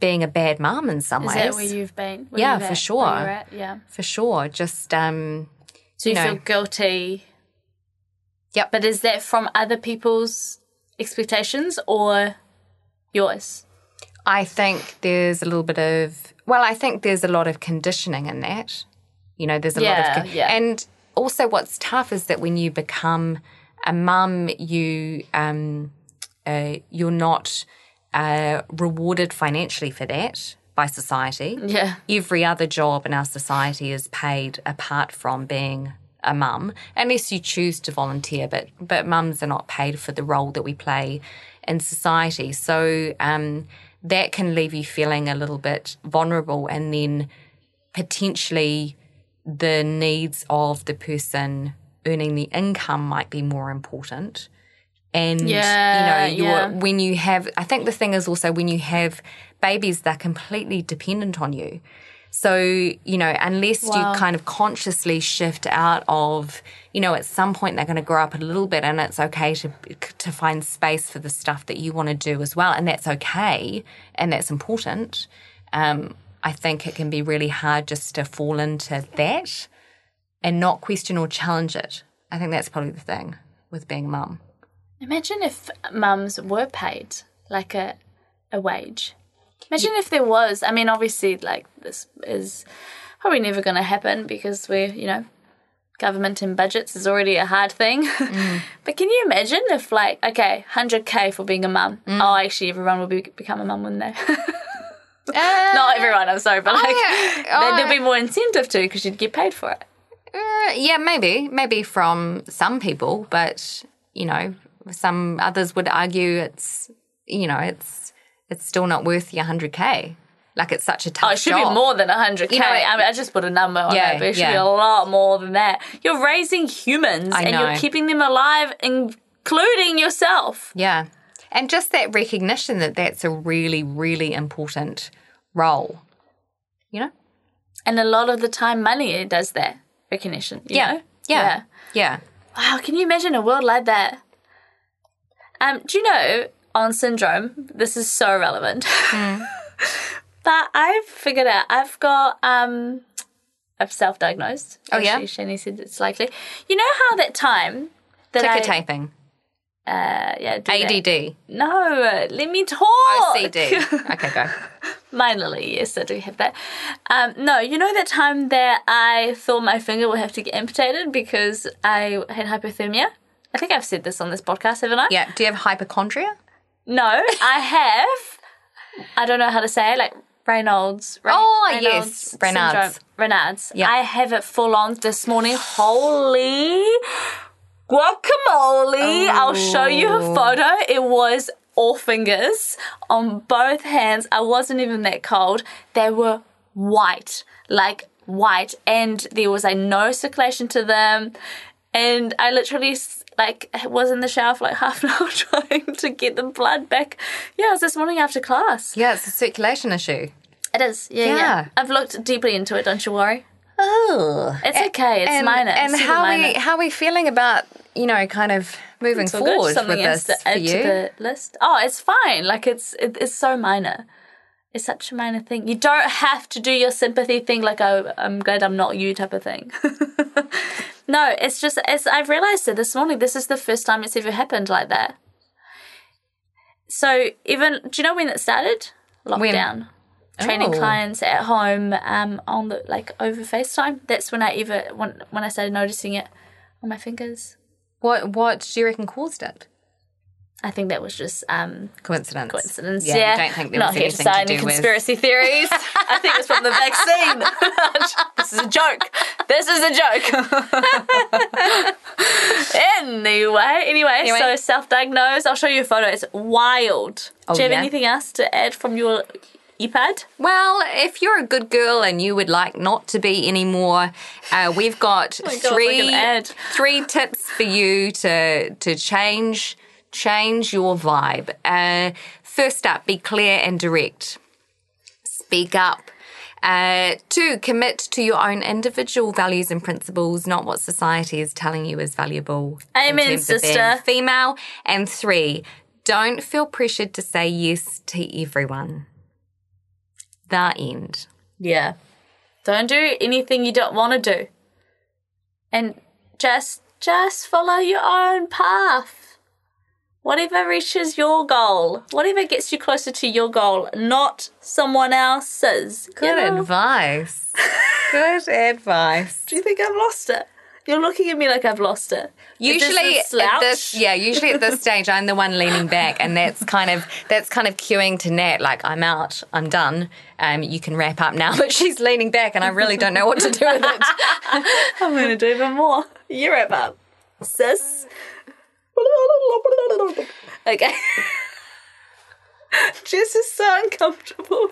being a bad mom in some Is ways. that where you've been? where Yeah, for at- sure. at? Yeah. for sure. Just um, So you you know. feel guilty. Yep. But is that from other people's expectations or yours? I think there's a little bit of well, I think there's a lot of conditioning in that. You know, there's a lot of con- yeah. and also what's tough is that when you become a mum, you um, uh, you're not uh, rewarded financially for that by society. Yeah. Every other job in our society is paid apart from being a mum, unless you choose to volunteer. But but mums are not paid for the role that we play in society. So um, that can leave you feeling a little bit vulnerable, and then potentially the needs of the person earning the income might be more important. And Yeah, you know, yeah. when you have, I think the thing is also when you have babies, they're completely dependent on you. So, you know, unless Wow. you kind of consciously shift out of, you know, at some point they're going to grow up a little bit and it's okay to to find space for the stuff that you want to do as well. And that's okay and that's important. Um, I think it can be really hard just to fall into that and not question or challenge it. I think that's probably the thing with being a mum. Imagine if mums were paid like a a wage. Imagine if there was. I mean, obviously, like this is probably never going to happen because we're, you know, government and budgets is already a hard thing. Mm. but can you imagine if, like, okay, hundred k for being a mum? Mm. Oh, actually, everyone will be, become a mum, wouldn't they? Uh, Not everyone. I'm sorry, but like, yeah. Oh. there'd be oh. more incentive to because you'd get paid for it. Uh, yeah, maybe, maybe from some people, but you know, some others would argue it's, you know, it's it's still not worth your hundred k. Like it's such a oh, tough. Oh, it should job. be more than 100k. You know, I mean, I just put a number on Yeah, it, but it should be a lot more than that. You're raising humans and you're keeping them alive, including yourself. Yeah, and just that recognition that that's a really, really important role. You know. And a lot of the time, money does that recognition. you Yeah. know? Yeah. Yeah. Wow, can you imagine a world like that? Um, do you know on syndrome? This is so relevant. Hmm. but I've figured out I've got um I've self-diagnosed. Oh, yeah? Shani said it's likely. You know how that time that Ticker I, taping. Uh, yeah, do that. ADD. No, let me talk. OCD. Okay, go. Minorly, yes, I do have that. Um, no, you know that time that I thought my finger would have to get amputated because I had hypothermia? I think I've said this on this podcast, haven't I? Yeah. Do you have hypochondria? No, I have. I don't know how to say it, like Reynolds. Ray- Oh, yes, Raynaud's. syndrome. Raynaud's. Yeah. I have it full on this morning. Holy guacamole. I'll show you a oh. photo. It was all fingers on both hands. I wasn't even that cold. They were white, like white, and there was like no circulation to them. And I literally like it was in the shower for like half an hour trying to get the blood back. Yeah, it was this morning after class. Yeah, it's a circulation issue. It is. Yeah, yeah. Yeah. I've looked deeply into it. Don't you worry. Oh. It's okay. It's and, minor. And Super how minor. we how we feeling about you know kind of moving It's all good. forward Something with this to for you? to the list. Oh, it's fine. Like it's it, it's so minor. It's such a minor thing. You don't have to do your sympathy thing like oh, I'm glad I'm not you type of thing. no, it's just it's I've realized it this morning. This is the first time it's ever happened like that. So even do you know when it started? Lockdown. Training Oh. clients at home um, on the like over FaceTime. That's when I ever when when I started noticing it on my fingers. What what do you reckon caused it? I think that was just um, Coincidence. coincidence. Yeah, Yeah, you don't think there not was here to anything to any do with- conspiracy theories. I think it's from the vaccine. this is a joke. This is a joke. anyway, anyway, Anyway. so self-diagnosed. I'll show you a photo. It's wild. Oh, Do you have yeah? anything else to add from your iPad? Well, if you're a good girl and you would like not to be anymore, uh, we've got Oh God, three three tips for you to to change change your vibe. Uh, first up, be clear and direct. Speak up. Uh, two, commit to your own individual values and principles, not what society is telling you is valuable. Amen, sister. Female. And three, don't feel pressured to say yes to everyone. The end. Yeah. Don't do anything you don't want to do. And just just follow your own path. Whatever reaches your goal, whatever gets you closer to your goal, not someone else's. You Good know? advice. Good advice. Do you think I've lost it? You're looking at me like I've lost it. Usually at this, yeah. Usually at this stage, I'm the one leaning back, and that's kind of that's kind of cueing to Nat, like I'm out, I'm done. Um, you can wrap up now. But she's leaning back, and I really don't know what to do with it. I'm going to do even more. You wrap up, sis. Okay. Jess is so uncomfortable.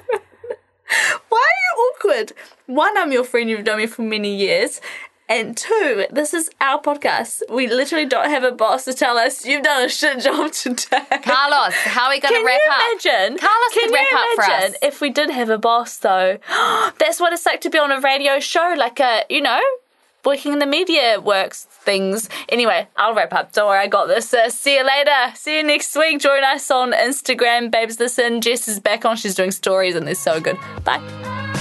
Why are you awkward? One, I'm your friend, you've known me for many years. And two, this is our podcast. We literally don't have a boss to tell us you've done a shit job today. Carlos, how are we going to wrap you up? imagine? Carlos Can could wrap up for us. if we did have a boss though? That's what it's like to be on a radio show, like a you know, working in the media works things. Anyway, I'll wrap up. Don't worry, I got this. Uh, see you later. See you next week. Join us on Instagram, babes. Listen, Jess is back on. She's doing stories and they're so good. Bye.